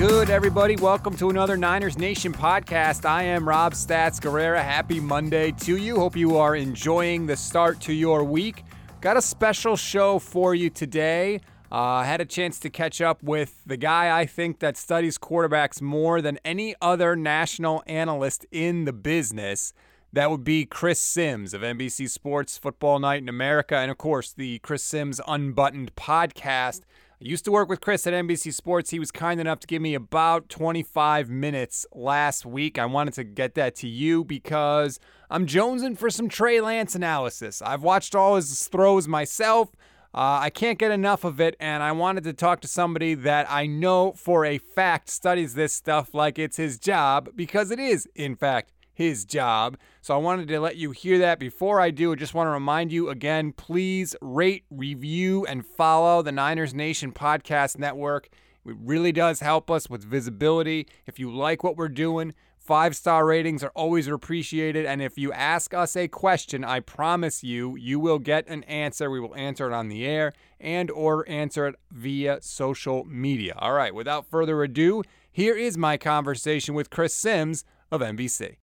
good, everybody? Welcome to another Niners Nation podcast. I am Rob Stats Guerrera. Happy Monday to you. Hope you are enjoying the start to your week. Got a special show for you today. I uh, had a chance to catch up with the guy I think that studies quarterbacks more than any other national analyst in the business. That would be Chris Simms of NBC Sports Football Night in America, and of course, the Chris Simms Unbuttoned podcast. I used to work with Chris at NBC Sports. He was kind enough to give me about 25 minutes last week. I wanted to get that to you because I'm jonesing for some Trey Lance analysis. I've watched all his throws myself. Uh, I can't get enough of it, and I wanted to talk to somebody that I know for a fact studies this stuff like it's his job because it is, in fact, his job. So I wanted to let you hear that. Before I do, I just want to remind you again please rate, review, and follow the Niners Nation Podcast Network. It really does help us with visibility. If you like what we're doing, Five star ratings are always appreciated. And if you ask us a question, I promise you, you will get an answer. We will answer it on the air and or answer it via social media. All right, without further ado, here is my conversation with Chris Simms of NBC.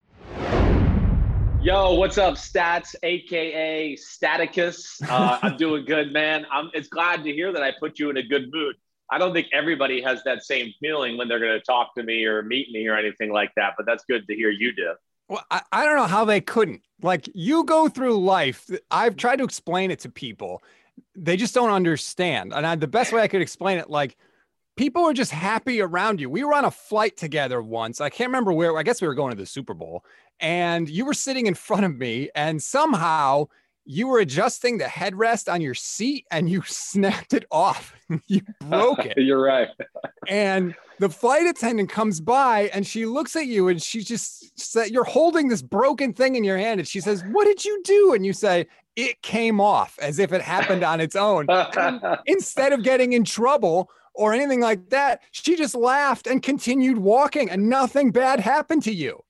Yo, what's up, Stats, aka Staticus? Uh, I'm doing good, man. I'm. It's glad to hear that I put you in a good mood. I don't think everybody has that same feeling when they're going to talk to me or meet me or anything like that. But that's good to hear you do. Well, I, I don't know how they couldn't. Like you go through life. I've tried to explain it to people. They just don't understand. And I, the best way I could explain it, like people are just happy around you. We were on a flight together once. I can't remember where. I guess we were going to the Super Bowl, and you were sitting in front of me, and somehow you were adjusting the headrest on your seat and you snapped it off. you broke it. You're right. and the flight attendant comes by and she looks at you and she just said, You're holding this broken thing in your hand. And she says, What did you do? And you say, It came off as if it happened on its own. instead of getting in trouble, or anything like that. She just laughed and continued walking, and nothing bad happened to you.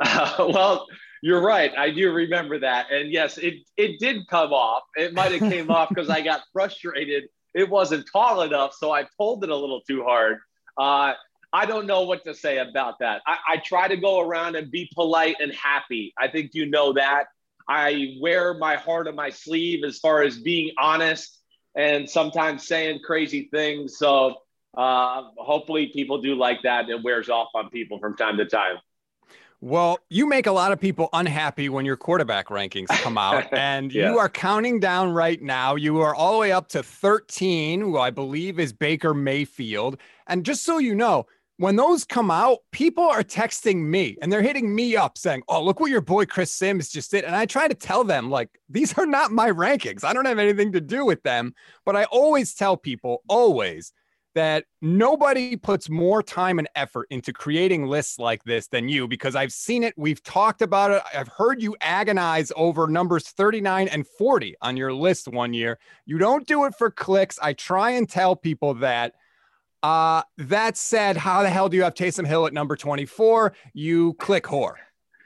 Uh, well, you're right. I do remember that. And yes, it it did come off. It might have came off because I got frustrated. It wasn't tall enough, so I pulled it a little too hard. Uh, I don't know what to say about that. I, I try to go around and be polite and happy. I think you know that. I wear my heart on my sleeve as far as being honest and sometimes saying crazy things. So uh, hopefully people do like that. And it wears off on people from time to time. Well, you make a lot of people unhappy when your quarterback rankings come out, and yeah. you are counting down right now. You are all the way up to 13, who I believe is Baker Mayfield. And just so you know, when those come out, people are texting me and they're hitting me up saying, Oh, look what your boy Chris Simms just did. And I try to tell them, like, these are not my rankings. I don't have anything to do with them. But I always tell people, always, that nobody puts more time and effort into creating lists like this than you because I've seen it. We've talked about it. I've heard you agonize over numbers 39 and 40 on your list one year. You don't do it for clicks. I try and tell people that. Uh, that said, how the hell do you have Taysom Hill at number 24? You click whore.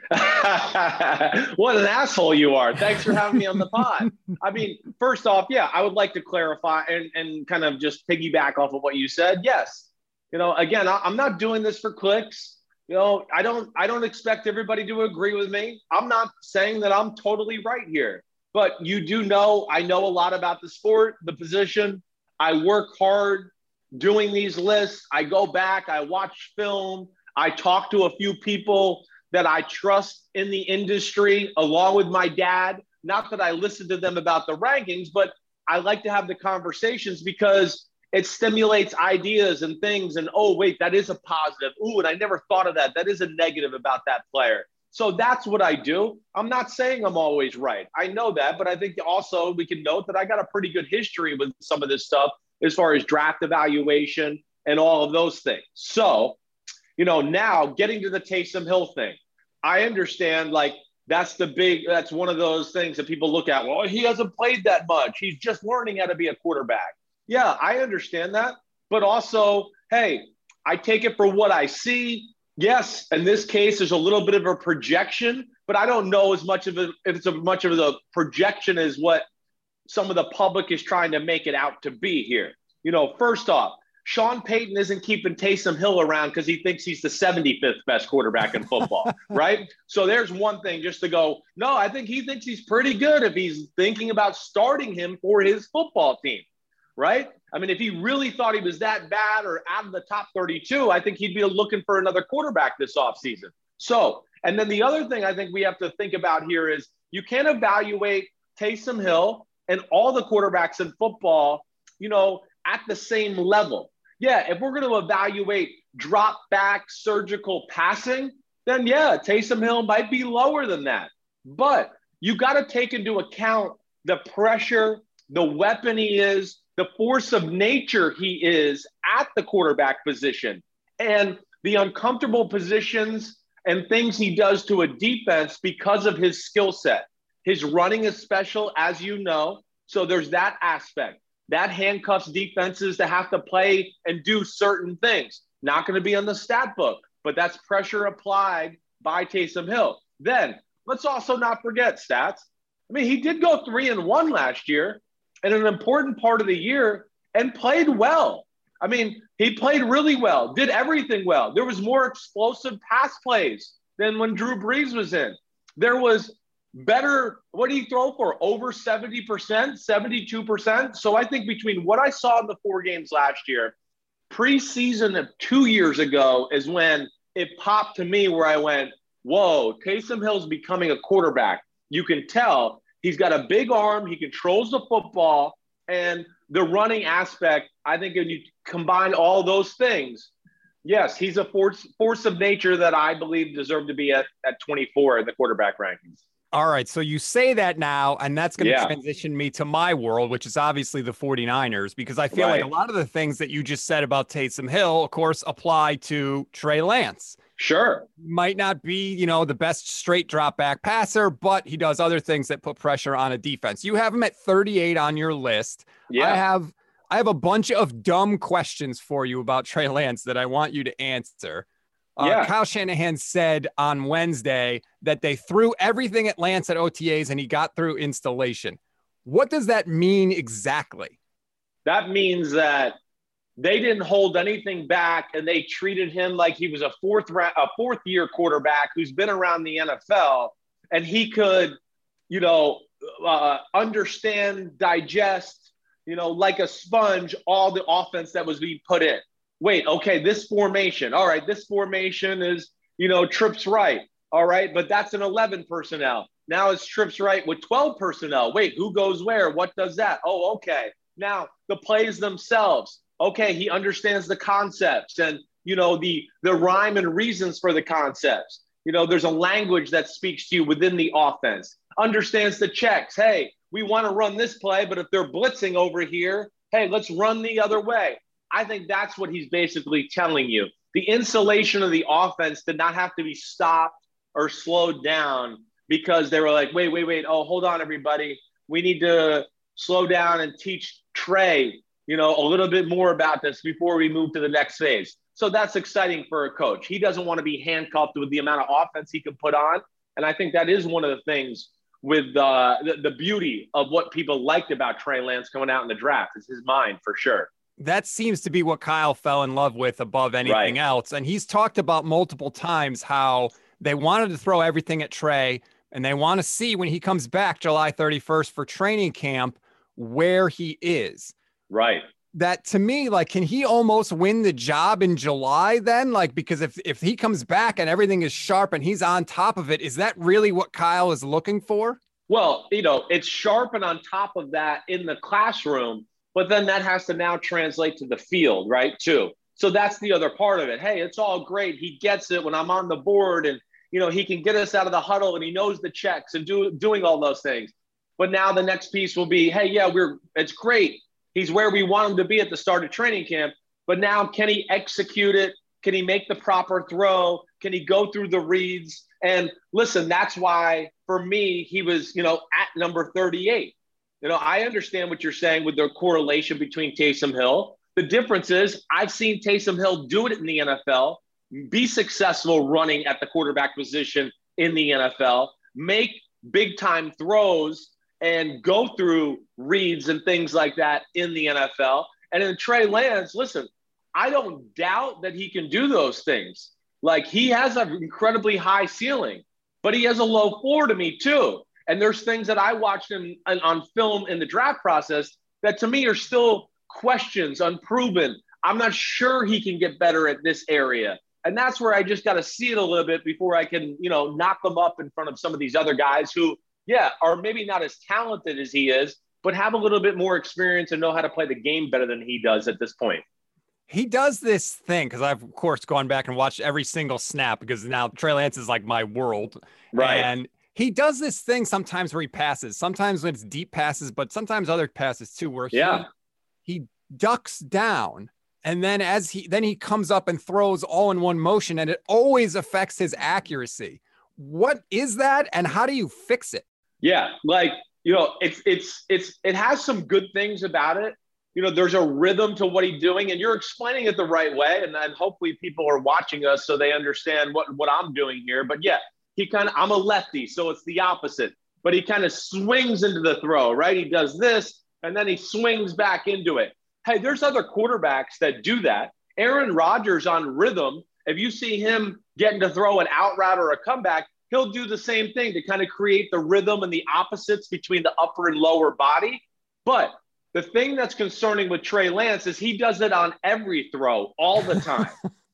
what an asshole you are. Thanks for having me on the pod. I mean, first off, yeah, I would like to clarify and, and kind of just piggyback off of what you said. Yes. You know, again, I, I'm not doing this for clicks. You know, I don't I don't expect everybody to agree with me. I'm not saying that I'm totally right here. But you do know I know a lot about the sport, the position. I work hard doing these lists. I go back, I watch film, I talk to a few people that I trust in the industry, along with my dad. Not that I listen to them about the rankings, but I like to have the conversations because it stimulates ideas and things. And oh, wait, that is a positive. Ooh, and I never thought of that. That is a negative about that player. So that's what I do. I'm not saying I'm always right. I know that, but I think also we can note that I got a pretty good history with some of this stuff as far as draft evaluation and all of those things. So you know, now getting to the Taysom Hill thing, I understand like that's the big that's one of those things that people look at. Well, he hasn't played that much. He's just learning how to be a quarterback. Yeah, I understand that. But also, hey, I take it for what I see. Yes, in this case, there's a little bit of a projection, but I don't know as much of a if it's as much of a projection as what some of the public is trying to make it out to be here. You know, first off, Sean Payton isn't keeping Taysom Hill around because he thinks he's the 75th best quarterback in football, right? So there's one thing just to go, no, I think he thinks he's pretty good if he's thinking about starting him for his football team, right? I mean, if he really thought he was that bad or out of the top 32, I think he'd be looking for another quarterback this offseason. So, and then the other thing I think we have to think about here is you can't evaluate Taysom Hill and all the quarterbacks in football, you know, at the same level yeah, if we're going to evaluate drop back surgical passing, then yeah, Taysom Hill might be lower than that. But you got to take into account the pressure, the weapon he is, the force of nature he is at the quarterback position, and the uncomfortable positions and things he does to a defense because of his skill set. His running is special, as you know. So there's that aspect that handcuffs defenses to have to play and do certain things. Not going to be on the stat book, but that's pressure applied by Taysom Hill. Then let's also not forget stats. I mean, he did go three and one last year in an important part of the year and played well. I mean, he played really well, did everything well. There was more explosive pass plays than when Drew Brees was in. There was better. What do you throw for? Over 70%, 72%. So I think between what I saw in the four games last year, preseason of two years ago is when it popped to me where I went, whoa, Taysom Hill's becoming a quarterback. You can tell he's got a big arm, he controls the football, and the running aspect. I think when you combine all those things, yes, he's a force force of nature that I believe deserved to be at, at 24 in the quarterback rankings. All right. So you say that now, and that's going to yeah. transition me to my world, which is obviously the 49ers, because I feel right. like a lot of the things that you just said about Taysom Hill, of course, apply to Trey Lance. Sure. Might not be, you know, the best straight drop back passer, but he does other things that put pressure on a defense. You have him at 38 on your list. Yeah. I have I have a bunch of dumb questions for you about Trey Lance that I want you to answer. Uh, yeah. Kyle Shanahan said on Wednesday that they threw everything at Lance at OTAs and he got through installation. What does that mean exactly? That means that they didn't hold anything back and they treated him like he was a fourth round, a fourth year quarterback who's been around the NFL and he could, you know, uh, understand, digest, you know, like a sponge all the offense that was being put in wait, okay, this formation. All right, this formation is, you know, trips right. All right, but that's an 11 personnel. Now it's trips right with 12 personnel. Wait, who goes where? What does that? Oh, okay. Now the plays themselves. Okay, he understands the concepts and you know the the rhyme and reasons for the concepts. You know, there's a language that speaks to you within the offense. Understands the checks. Hey, we want to run this play, but if they're blitzing over here, hey, let's run the other way. I think that's what he's basically telling you. The insulation of the offense did not have to be stopped or slowed down because they were like, wait, wait, wait. Oh, hold on, everybody. We need to slow down and teach Trey, you know, a little bit more about this before we move to the next phase. So that's exciting for a coach. He doesn't want to be handcuffed with the amount of offense he can put on. And I think that is one of the things with uh, the, the beauty of what people liked about Trey Lance coming out in the draft is his mind for sure that seems to be what Kyle fell in love with above anything right. else. And he's talked about multiple times how they wanted to throw everything at Trey and they want to see when he comes back July 31st for training camp where he is. Right. That to me, like, can he almost win the job in July then? Like, because if if he comes back and everything is sharp and he's on top of it, is that really what Kyle is looking for? Well, you know, it's sharp and on top of that in the classroom but then that has to now translate to the field, right? Too. So that's the other part of it. Hey, it's all great. He gets it when I'm on the board and you know he can get us out of the huddle and he knows the checks and do doing all those things. But now the next piece will be, hey, yeah, we're it's great. He's where we want him to be at the start of training camp. But now can he execute it? Can he make the proper throw? Can he go through the reads? And listen, that's why for me, he was, you know, at number 38 you know, I understand what you're saying with the correlation between Taysom Hill. The difference is I've seen Taysom Hill do it in the NFL, be successful running at the quarterback position in the NFL, make big time throws and go through reads and things like that in the NFL. And in Trey Lance, listen, I don't doubt that he can do those things. Like he has an incredibly high ceiling, but he has a low floor to me too. And there's things that I watched him on film in the draft process that to me are still questions, unproven. I'm not sure he can get better at this area. And that's where I just got to see it a little bit before I can, you know, knock them up in front of some of these other guys who, yeah, are maybe not as talented as he is, but have a little bit more experience and know how to play the game better than he does at this point. He does this thing because I've of course gone back and watched every single snap because now Trey Lance is like my world. Right. And he does this thing sometimes where he passes, sometimes when it's deep passes, but sometimes other passes too, where yeah. he, he ducks down and then as he then he comes up and throws all in one motion and it always affects his accuracy. What is that and how do you fix it? Yeah like you know it's it's it's it has some good things about it. You know there's a rhythm to what he's doing and you're explaining it the right way and, and hopefully people are watching us so they understand what what i'm doing here. But yeah he kind of i'm a lefty so it's the opposite. But he kind of swings into the throw right? He does this and then he swings back into it Hey, there's other quarterbacks that do that. Aaron Rodgers on rhythm, if you see him getting to throw an out route or a comeback, he'll do the same thing to kind of create the rhythm and the opposites between the upper and lower body. But the thing that's concerning with Trey Lance is he does it on every throw all the time.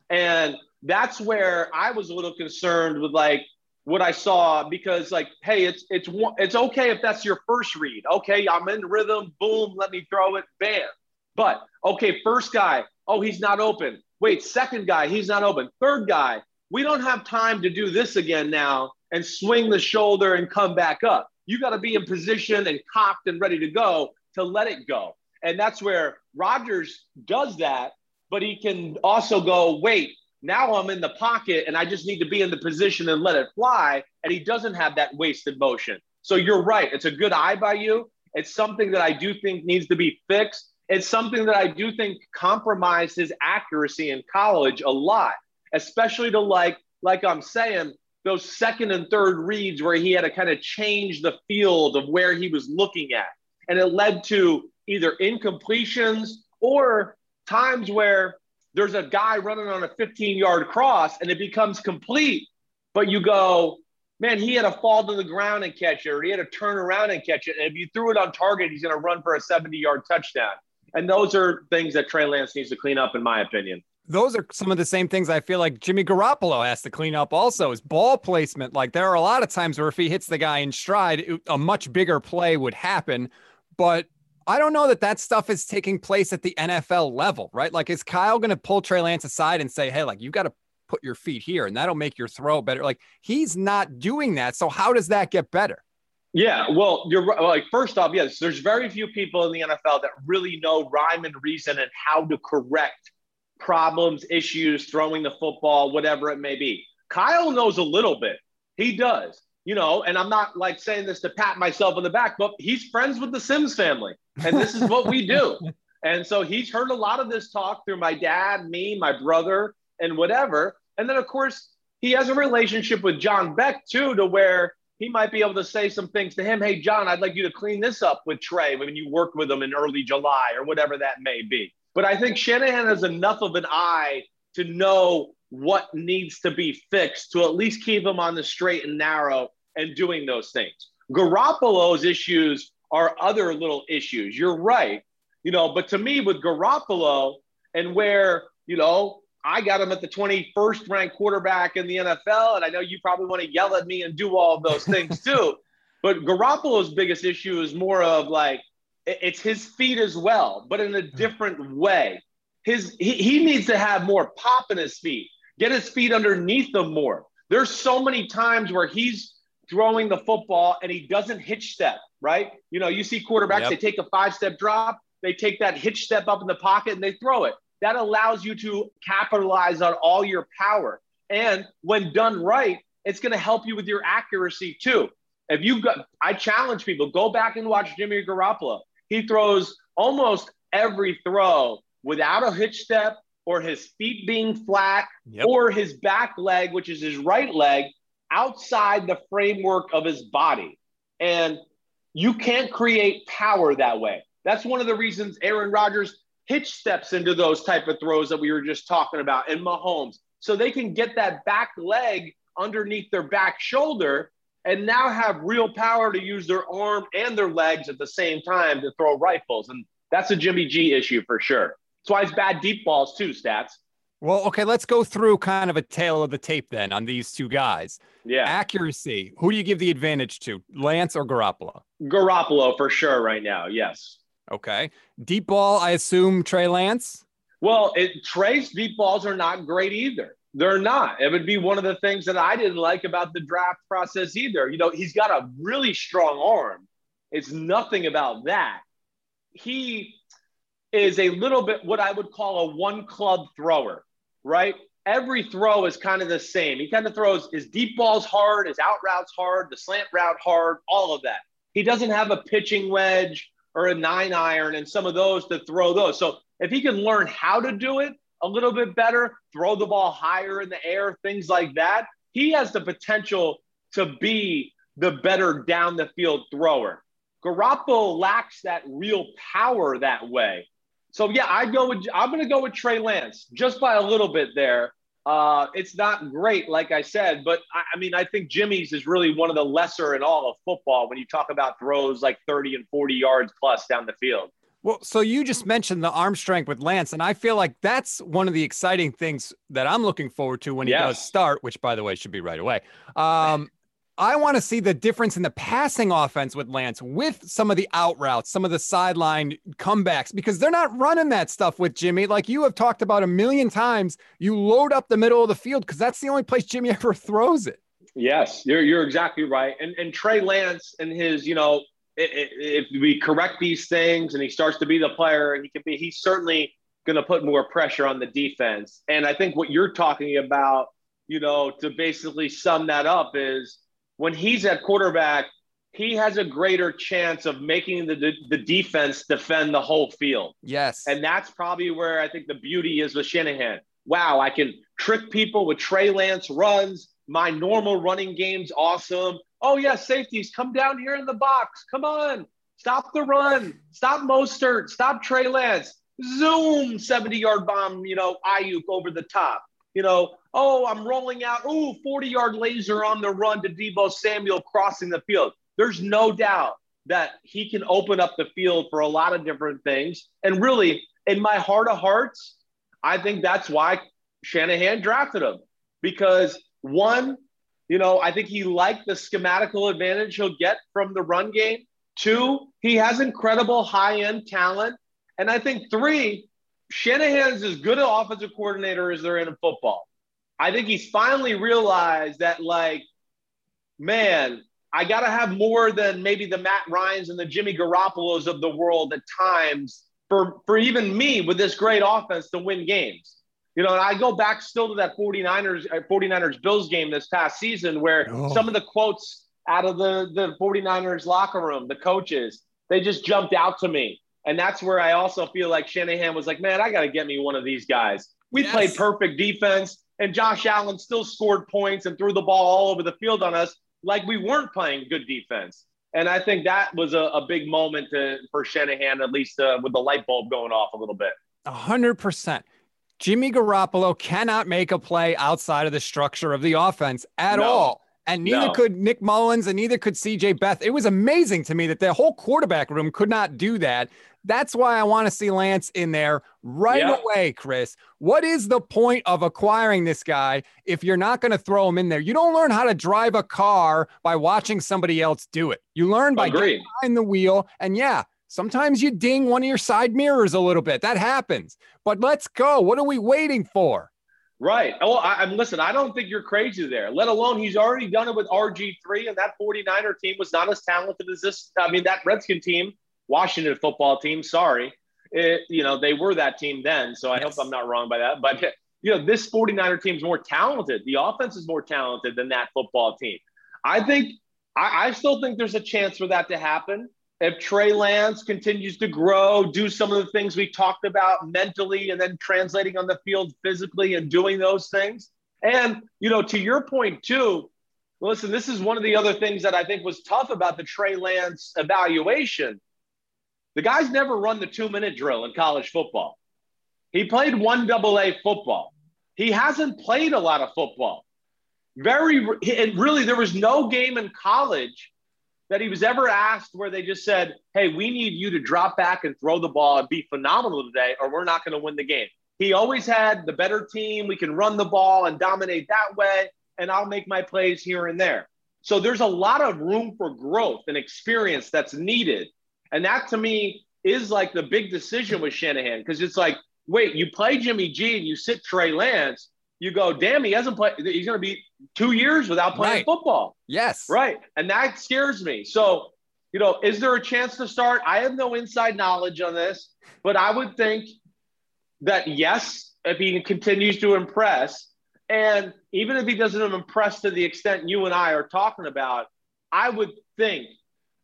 and that's where I was a little concerned with like what I saw because like, hey, it's it's it's okay if that's your first read. Okay, I'm in rhythm, boom, let me throw it, bam. But okay, first guy, oh, he's not open. Wait, second guy, he's not open. Third guy, we don't have time to do this again now and swing the shoulder and come back up. You got to be in position and cocked and ready to go to let it go. And that's where Rodgers does that, but he can also go, wait, now I'm in the pocket and I just need to be in the position and let it fly. And he doesn't have that wasted motion. So you're right. It's a good eye by you. It's something that I do think needs to be fixed it's something that I do think compromised his accuracy in college a lot, especially to like, like I'm saying, those second and third reads where he had to kind of change the field of where he was looking at. And it led to either incompletions or times where there's a guy running on a 15 yard cross and it becomes complete, but you go, man, he had to fall to the ground and catch it, or he had to turn around and catch it. And if you threw it on target, he's going to run for a 70 yard touchdown. And those are things that Trey Lance needs to clean up, in my opinion. Those are some of the same things I feel like Jimmy Garoppolo has to clean up also is ball placement. Like there are a lot of times where if he hits the guy in stride, a much bigger play would happen. But I don't know that that stuff is taking place at the NFL level, right? Like, is Kyle going to pull Trey Lance aside and say, hey, like, you got to put your feet here and that'll make your throw better? Like, he's not doing that. So, how does that get better? Yeah, well, you're. Like, first off, yes, there's very few people in the NFL that really know rhyme and reason and how to correct problems, issues, throwing the football, whatever it may be. Kyle knows a little bit. He does, you know, and I'm not like saying this to pat myself on the back, but he's friends with the Simms family, and this is what we do. And so he's heard a lot of this talk through my dad, me, my brother, and whatever. And then, of course, he has a relationship with John Beck, too, to where he might be able to say some things to him. Hey, John, I'd like you to clean this up with Trey when you work with him in early July or whatever that may be. But I think Shanahan has enough of an eye to know what needs to be fixed to at least keep him on the straight and narrow and doing those things. Garoppolo's issues are other little issues. You're right. You know, but to me, with Garoppolo and where, you know, I got him at the 21st ranked quarterback in the NFL. And I know you probably want to yell at me and do all of those things too. but Garoppolo's biggest issue is more of like, it's his feet as well, but in a different way. His he, he needs to have more pop in his feet, get his feet underneath them more. There's so many times where he's throwing the football and he doesn't hitch step, right? You know, you see quarterbacks, yep. they take a five step drop, they take that hitch step up in the pocket and they throw it that allows you to capitalize on all your power. And when done right, it's going to help you with your accuracy too. If you got, I challenge people, go back and watch Jimmy Garoppolo. He throws almost every throw without a hitch step or his feet being flat yep. or his back leg, which is his right leg, outside the framework of his body. And you can't create power that way. That's one of the reasons Aaron Rodgers hitch steps into those type of throws that we were just talking about in Mahomes. So they can get that back leg underneath their back shoulder and now have real power to use their arm and their legs at the same time to throw rifles. And that's a Jimmy G issue for sure. That's why it's bad deep balls too, stats. Well, okay, let's go through kind of a tale of the tape then on these two guys. Yeah. Accuracy. Who do you give the advantage to, Lance or Garoppolo? Garoppolo for sure right now. Yes. Okay. Deep ball, I assume Trey Lance. Well, it, Trey's deep balls are not great either. They're not. It would be one of the things that I didn't like about the draft process either. You know, he's got a really strong arm. It's nothing about that. He is a little bit what I would call a one club thrower, right? Every throw is kind of the same. He kind of throws his deep balls hard, his out routes hard, the slant route hard, all of that. He doesn't have a pitching wedge or a nine iron and some of those to throw those. So if he can learn how to do it a little bit better, throw the ball higher in the air, things like that, he has the potential to be the better down the field thrower. Garoppolo lacks that real power that way. So yeah, I go with I'm going to go with Trey Lance just by a little bit there. Uh, it's not great, like I said, but I, I, mean, I think Jimmy's is really one of the lesser in all of football when you talk about throws like 30 and 40 yards plus down the field. Well, so you just mentioned the arm strength with Lance, and I feel like that's one of the exciting things that I'm looking forward to when he yes. does start, which by the way should be right away. Um, I want to see the difference in the passing offense with Lance with some of the out routes, some of the sideline comebacks, because they're not running that stuff with Jimmy. Like you have talked about a million times, you load up the middle of the field because that's the only place Jimmy ever throws it. Yes, you're, you're exactly right. And, and Trey Lance and his, you know, if we correct these things and he starts to be the player, he can be, he's certainly going to put more pressure on the defense. And I think what you're talking about, you know, to basically sum that up is when he's at quarterback, he has a greater chance of making the, the, defense defend the whole field. Yes. And that's probably where I think the beauty is with Shanahan. Wow, I can trick people with Trey Lance runs. My normal running game's awesome. Oh, yeah, safeties, come down here in the box. Come on. Stop the run. Stop Mostert. Stop Trey Lance. Zoom, 70 yard bomb, you know, Aiyuk over the top. You know, oh, I'm rolling out. Oh, 40 yard laser on the run to Deebo Samuel crossing the field. There's no doubt that he can open up the field for a lot of different things. And really, in my heart of hearts, I think that's why Shanahan drafted him because one, you know, I think he liked the schematical advantage he'll get from the run game. Two, he has incredible high end talent. And I think three, Shanahan is as good an offensive coordinator as there in football. I think he's finally realized that, like, man, I got to have more than maybe the Matt Ryans and the Jimmy Garoppolos of the world at times for, for even me with this great offense to win games. You know, and I go back still to that 49ers, 49ers uh, Bills game this past season where oh. some of the quotes out of the, the 49ers locker room, the coaches, they just jumped out to me. And that's where I also feel like Shanahan was like, man, I got to get me one of these guys. We yes. played perfect defense, and Josh Allen still scored points and threw the ball all over the field on us like we weren't playing good defense. And I think that was a, a big moment to, for Shanahan, at least uh, with the light bulb going off a little bit. A hundred percent. Jimmy Garoppolo cannot make a play outside of the structure of the offense at no. all. And neither no. could Nick Mullens and neither could CJ Beathard. It was amazing to me that the whole quarterback room could not do that. That's why I want to see Lance in there right away, Chris. What is the point of acquiring this guy if you're not going to throw him in there? You don't learn how to drive a car by watching somebody else do it. You learn by Agreed. getting behind the wheel. And yeah, sometimes you ding one of your side mirrors a little bit. That happens. But let's go. What are we waiting for? Right. Oh, I, am listen. I don't think you're crazy there. Let alone he's already done it with RG three, and that 49er team was not as talented as this. I mean, that Redskin team, Washington football team. Sorry, it, you know they were that team then. So I yes. hope I'm not wrong by that. But you know, this 49er team is more talented. The offense is more talented than that football team. I think. I, I still think there's a chance for that to happen if Trey Lance continues to grow, do some of the things we talked about mentally and then translating on the field physically and doing those things. And, you know, to your point too, listen, this is one of the other things that I think was tough about the Trey Lance evaluation. The guy's never run the two minute drill in college football. He played one double A football. He hasn't played a lot of football. Very, and really, there was no game in college that he was ever asked where they just said, Hey, we need you to drop back and throw the ball and be phenomenal today, or we're not going to win the game. He always had the better team. We can run the ball and dominate that way, and I'll make my plays here and there. So there's a lot of room for growth and experience that's needed. And that to me is like the big decision with Shanahan because it's like, wait, you play Jimmy G and you sit Trey Lance, you go, damn, he hasn't played. He's going to be two years without playing right. football. Yes. Right. And that scares me. So, you know, is there a chance to start? I have no inside knowledge on this, but I would think that yes, if he continues to impress, and even if he doesn't impress to the extent you and I are talking about, I would think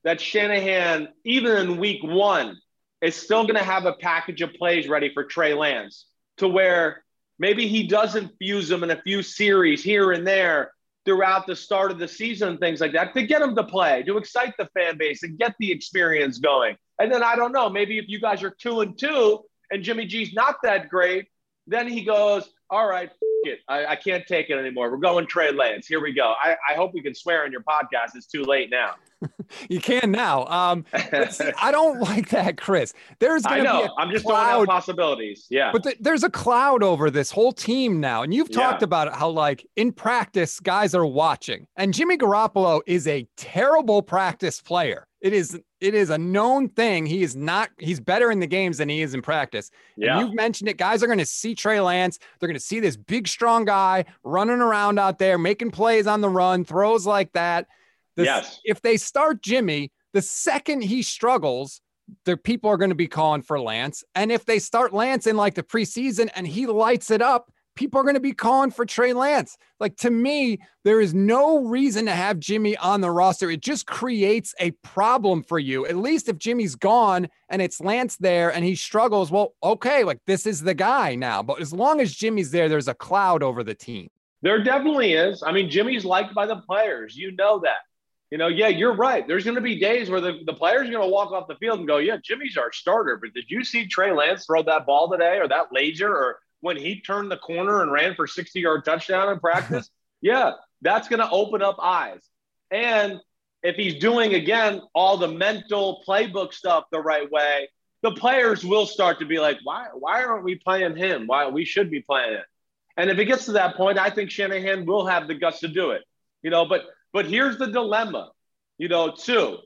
that Shanahan, even in week one, is still going to have a package of plays ready for Trey Lance to where maybe he doesn't fuse them in a few series here and there throughout the start of the season things like that to get him to play, to excite the fan base and get the experience going. And then I don't know, maybe if you guys are two and two and Jimmy G's not that great, then he goes, all right, it. I, I, can't take it anymore. We're going Trey Lance. Here we go. I, I hope we can swear on your podcast. It's too late now. you can now. Um, see, I don't like that, Chris. There's going to be a I'm just cloud, throwing out possibilities. Yeah. But th- there's a cloud over this whole team now. And you've talked yeah. about it, how like in practice, guys are watching. And Jimmy Garoppolo is a terrible practice player. It is it is a known thing. He is not he's better in the games than he is in practice. Yeah. And you've mentioned it. Guys are going to see Trey Lance. They're going to see this big strong guy running around out there making plays on the run, throws like that. Yes. If they start Jimmy, the second he struggles, the people are going to be calling for Lance. And if they start Lance in like the preseason and he lights it up, people are going to be calling for Trey Lance. Like to me, there is no reason to have Jimmy on the roster. It just creates a problem for you. At least if Jimmy's gone and it's Lance there and he struggles, well, okay, like this is the guy now. But as long as Jimmy's there, there's a cloud over the team. There definitely is. I mean, Jimmy's liked by the players. You know that. You know, yeah, you're right. There's going to be days where the, the players are going to walk off the field and go, yeah, Jimmy's our starter. But did you see Trey Lance throw that ball today or that laser or when he turned the corner and ran for 60 yard touchdown in practice, yeah, that's going to open up eyes. And if he's doing again all the mental playbook stuff the right way, the players will start to be like, why, why aren't we playing him? Why we should be playing it. And if it gets to that point, I think Shanahan will have the guts to do it. You know, but but here's the dilemma, you know, too.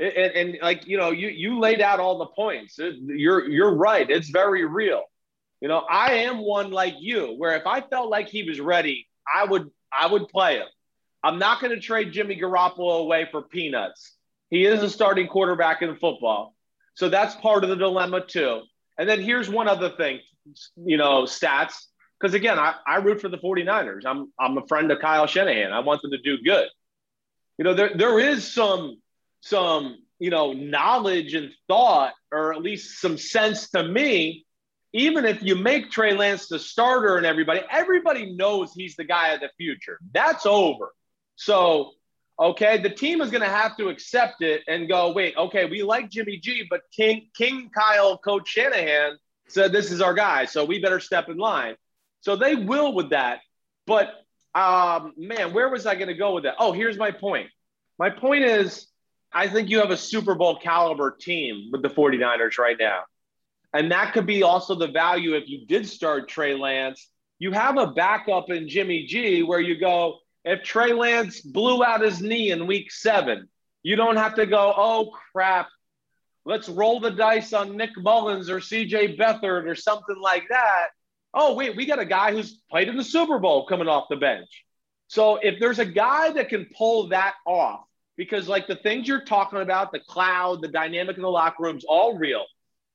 And, and, like you know, you you laid out all the points. You're you're right. It's very real. You know, I am one like you, where if I felt like he was ready, I would I would play him. I'm not going to trade Jimmy Garoppolo away for peanuts. He is a starting quarterback in football. So that's part of the dilemma too. And then here's one other thing, you know, stats. Because again, I, I root for the 49ers. I'm I'm a friend of Kyle Shanahan. I want them to do good. You know, there there is some some, you know, knowledge and thought, or at least some sense to me even if you make Trey Lance the starter and everybody, everybody knows he's the guy of the future. That's over. So, okay, the team is going to have to accept it and go, wait, okay, we like Jimmy G, but King King Kyle, Coach Shanahan said this is our guy, so we better step in line. So they will with that. But um, man, where was I going to go with that? Oh, here's my point. My point is, I think you have a Super Bowl caliber team with the 49ers right now. And that could be also the value if you did start Trey Lance. You have a backup in Jimmy G where you go, if Trey Lance blew out his knee in week seven, you don't have to go, oh crap, let's roll the dice on Nick Mullens or CJ Beathard or something like that. Oh, wait, we got a guy who's played in the Super Bowl coming off the bench. So if there's a guy that can pull that off, because like the things you're talking about, the cloud, the dynamic in the locker room's all real.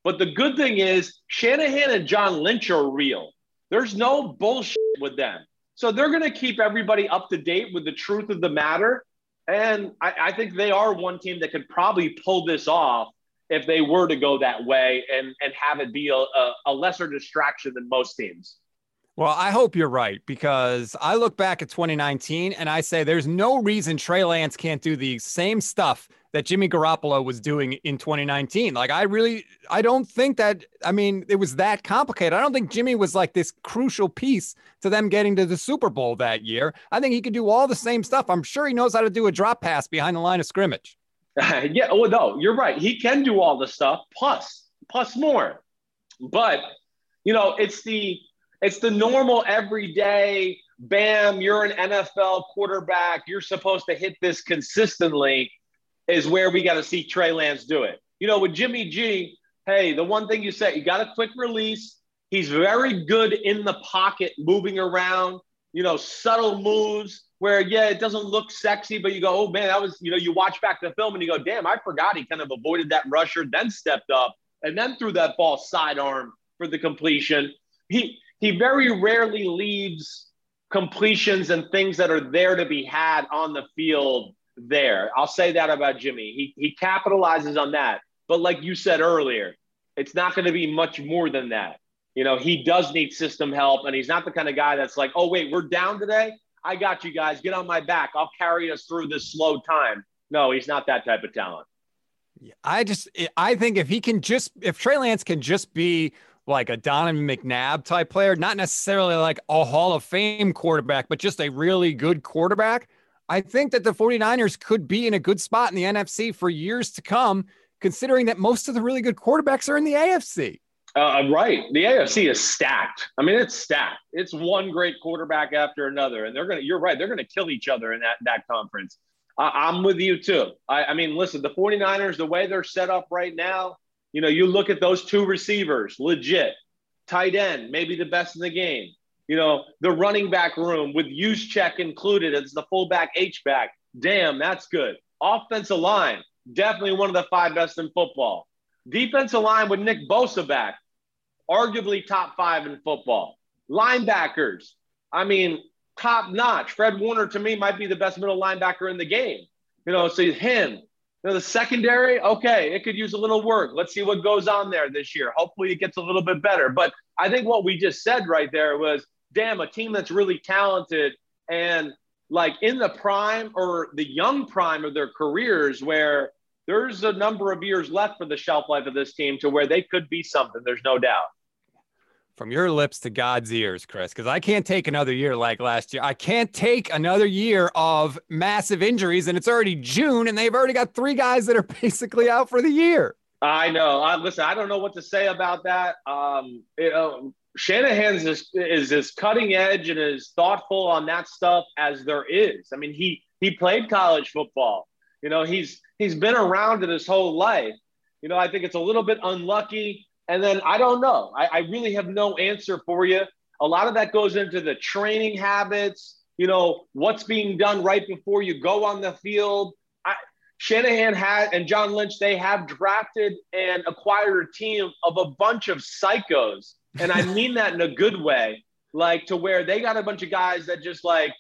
But the good thing is Shanahan and John Lynch are real. There's no bullshit with them. So they're going to keep everybody up to date with the truth of the matter. And I, I, think they are one team that could probably pull this off if they were to go that way and, and have it be a, a, lesser distraction than most teams. Well, I hope you're right because I look back at 2019 and I say there's no reason Trey Lance can't do the same stuff that Jimmy Garoppolo was doing in 2019. Like, I really, I don't think that, I mean, it was that complicated. I don't think Jimmy was like this crucial piece to them getting to the Super Bowl that year. I think he could do all the same stuff. I'm sure he knows how to do a drop pass behind the line of scrimmage. yeah, well, no, you're right. He can do all the stuff, plus, plus more. But, you know, it's the, it's the normal everyday bam, you're an NFL quarterback. You're supposed to hit this consistently, is where we got to see Trey Lance do it. You know, with Jimmy G, hey, the one thing you said, you got a quick release. He's very good in the pocket, moving around, you know, subtle moves where, yeah, it doesn't look sexy, but you go, oh man, that was, you know, you watch back the film and you go, damn, I forgot he kind of avoided that rusher, then stepped up and then threw that ball sidearm for the completion. He, he very rarely leaves completions and things that are there to be had on the field there. I'll say that about Jimmy. He, he capitalizes on that. But like you said earlier, it's not going to be much more than that. You know, he does need system help, and he's not the kind of guy that's like, oh, wait, we're down today. I got you guys. Get on my back. I'll carry us through this slow time. No, he's not that type of talent. I just, I think if he can just, if Trey Lance can just be like a Donovan McNabb type player, not necessarily like a Hall of Fame quarterback, but just a really good quarterback, I think that the 49ers could be in a good spot in the NFC for years to come, considering that most of the really good quarterbacks are in the AFC. Uh, right. The AFC is stacked. I mean, it's stacked. It's one great quarterback after another. And they're to, you're right, they're to kill each other in that, that conference. I'm with you too. I, I mean, listen, the 49ers, the way they're set up right now, you know, you look at those two receivers, legit, tight end, maybe the best in the game. You know, the running back room with Juszczyk included as the fullback H back. Damn, that's good. Offensive line, definitely one of the five best in football. Defensive line with Nick Bosa back, arguably top five in football. Linebackers, I mean, top notch. Fred Warner to me might be the best middle linebacker in the game. You know, so him, you know, the secondary, okay, it could use a little work. Let's see what goes on there this year. Hopefully it gets a little bit better. But I think what we just said right there was, damn, a team that's really talented and like in the prime or the young prime of their careers where there's a number of years left for the shelf life of this team to where they could be something. There's no doubt from your lips to God's ears, Chris, because I can't take another year like last year. I can't take another year of massive injuries, and it's already June, and they've already got three guys that are basically out for the year. I know. I, listen, I don't know what to say about that. Um, you know, Shanahan's is, is as cutting edge and as thoughtful on that stuff as there is. I mean, he he played college football. You know, he's he's been around it his whole life. You know, I think it's a little bit unlucky and then I don't know. I, I really have no answer for you. A lot of that goes into the training habits, you know, what's being done right before you go on the field. I, Shanahan had and John Lynch, they have drafted and acquired a team of a bunch of psychos. And I mean that in a good way, like to where they got a bunch of guys that just like,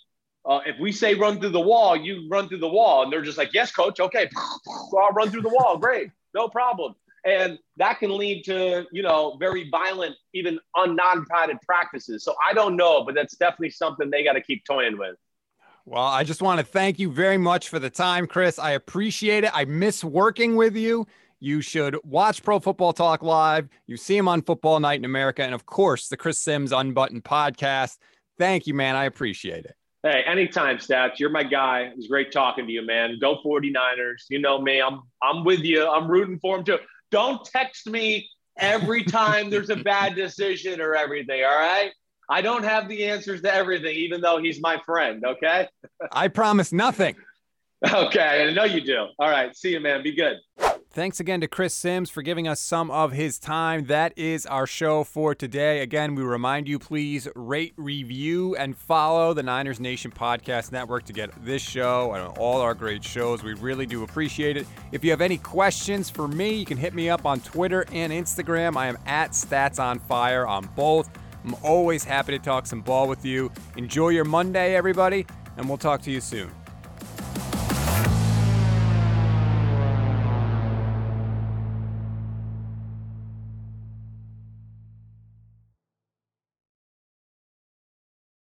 uh, if we say run through the wall, you run through the wall. And they're just like, yes, coach. Okay. I'll run through the wall. Great. No problem and that can lead to you know very violent even on non-padded practices so i don't know but that's definitely something they got to keep toying with well i just want to thank you very much for the time chris i appreciate it i miss working with you you should watch Pro Football Talk live. You see him on Football Night in America. And of course, the Chris Simms Unbuttoned podcast. Thank you, man. I appreciate it. Hey, anytime, Stats. You're my guy. It was great talking to you, man. Go 49ers. You know me. I'm I'm with you. I'm rooting for them too. Don't text me every time there's a bad decision or everything. All right. I don't have the answers to everything, even though he's my friend. Okay. I promise nothing. Okay. I know you do. All right. See you, man. Be good. Thanks again to Chris Simms for giving us some of his time. That is our show for today. Again, we remind you please rate, review, and follow the Niners Nation Podcast Network to get this show and all our great shows. We really do appreciate it. If you have any questions for me, you can hit me up on Twitter and Instagram. I am at Stats on Fire on both. I'm always happy to talk some ball with you. Enjoy your Monday, everybody, and we'll talk to you soon.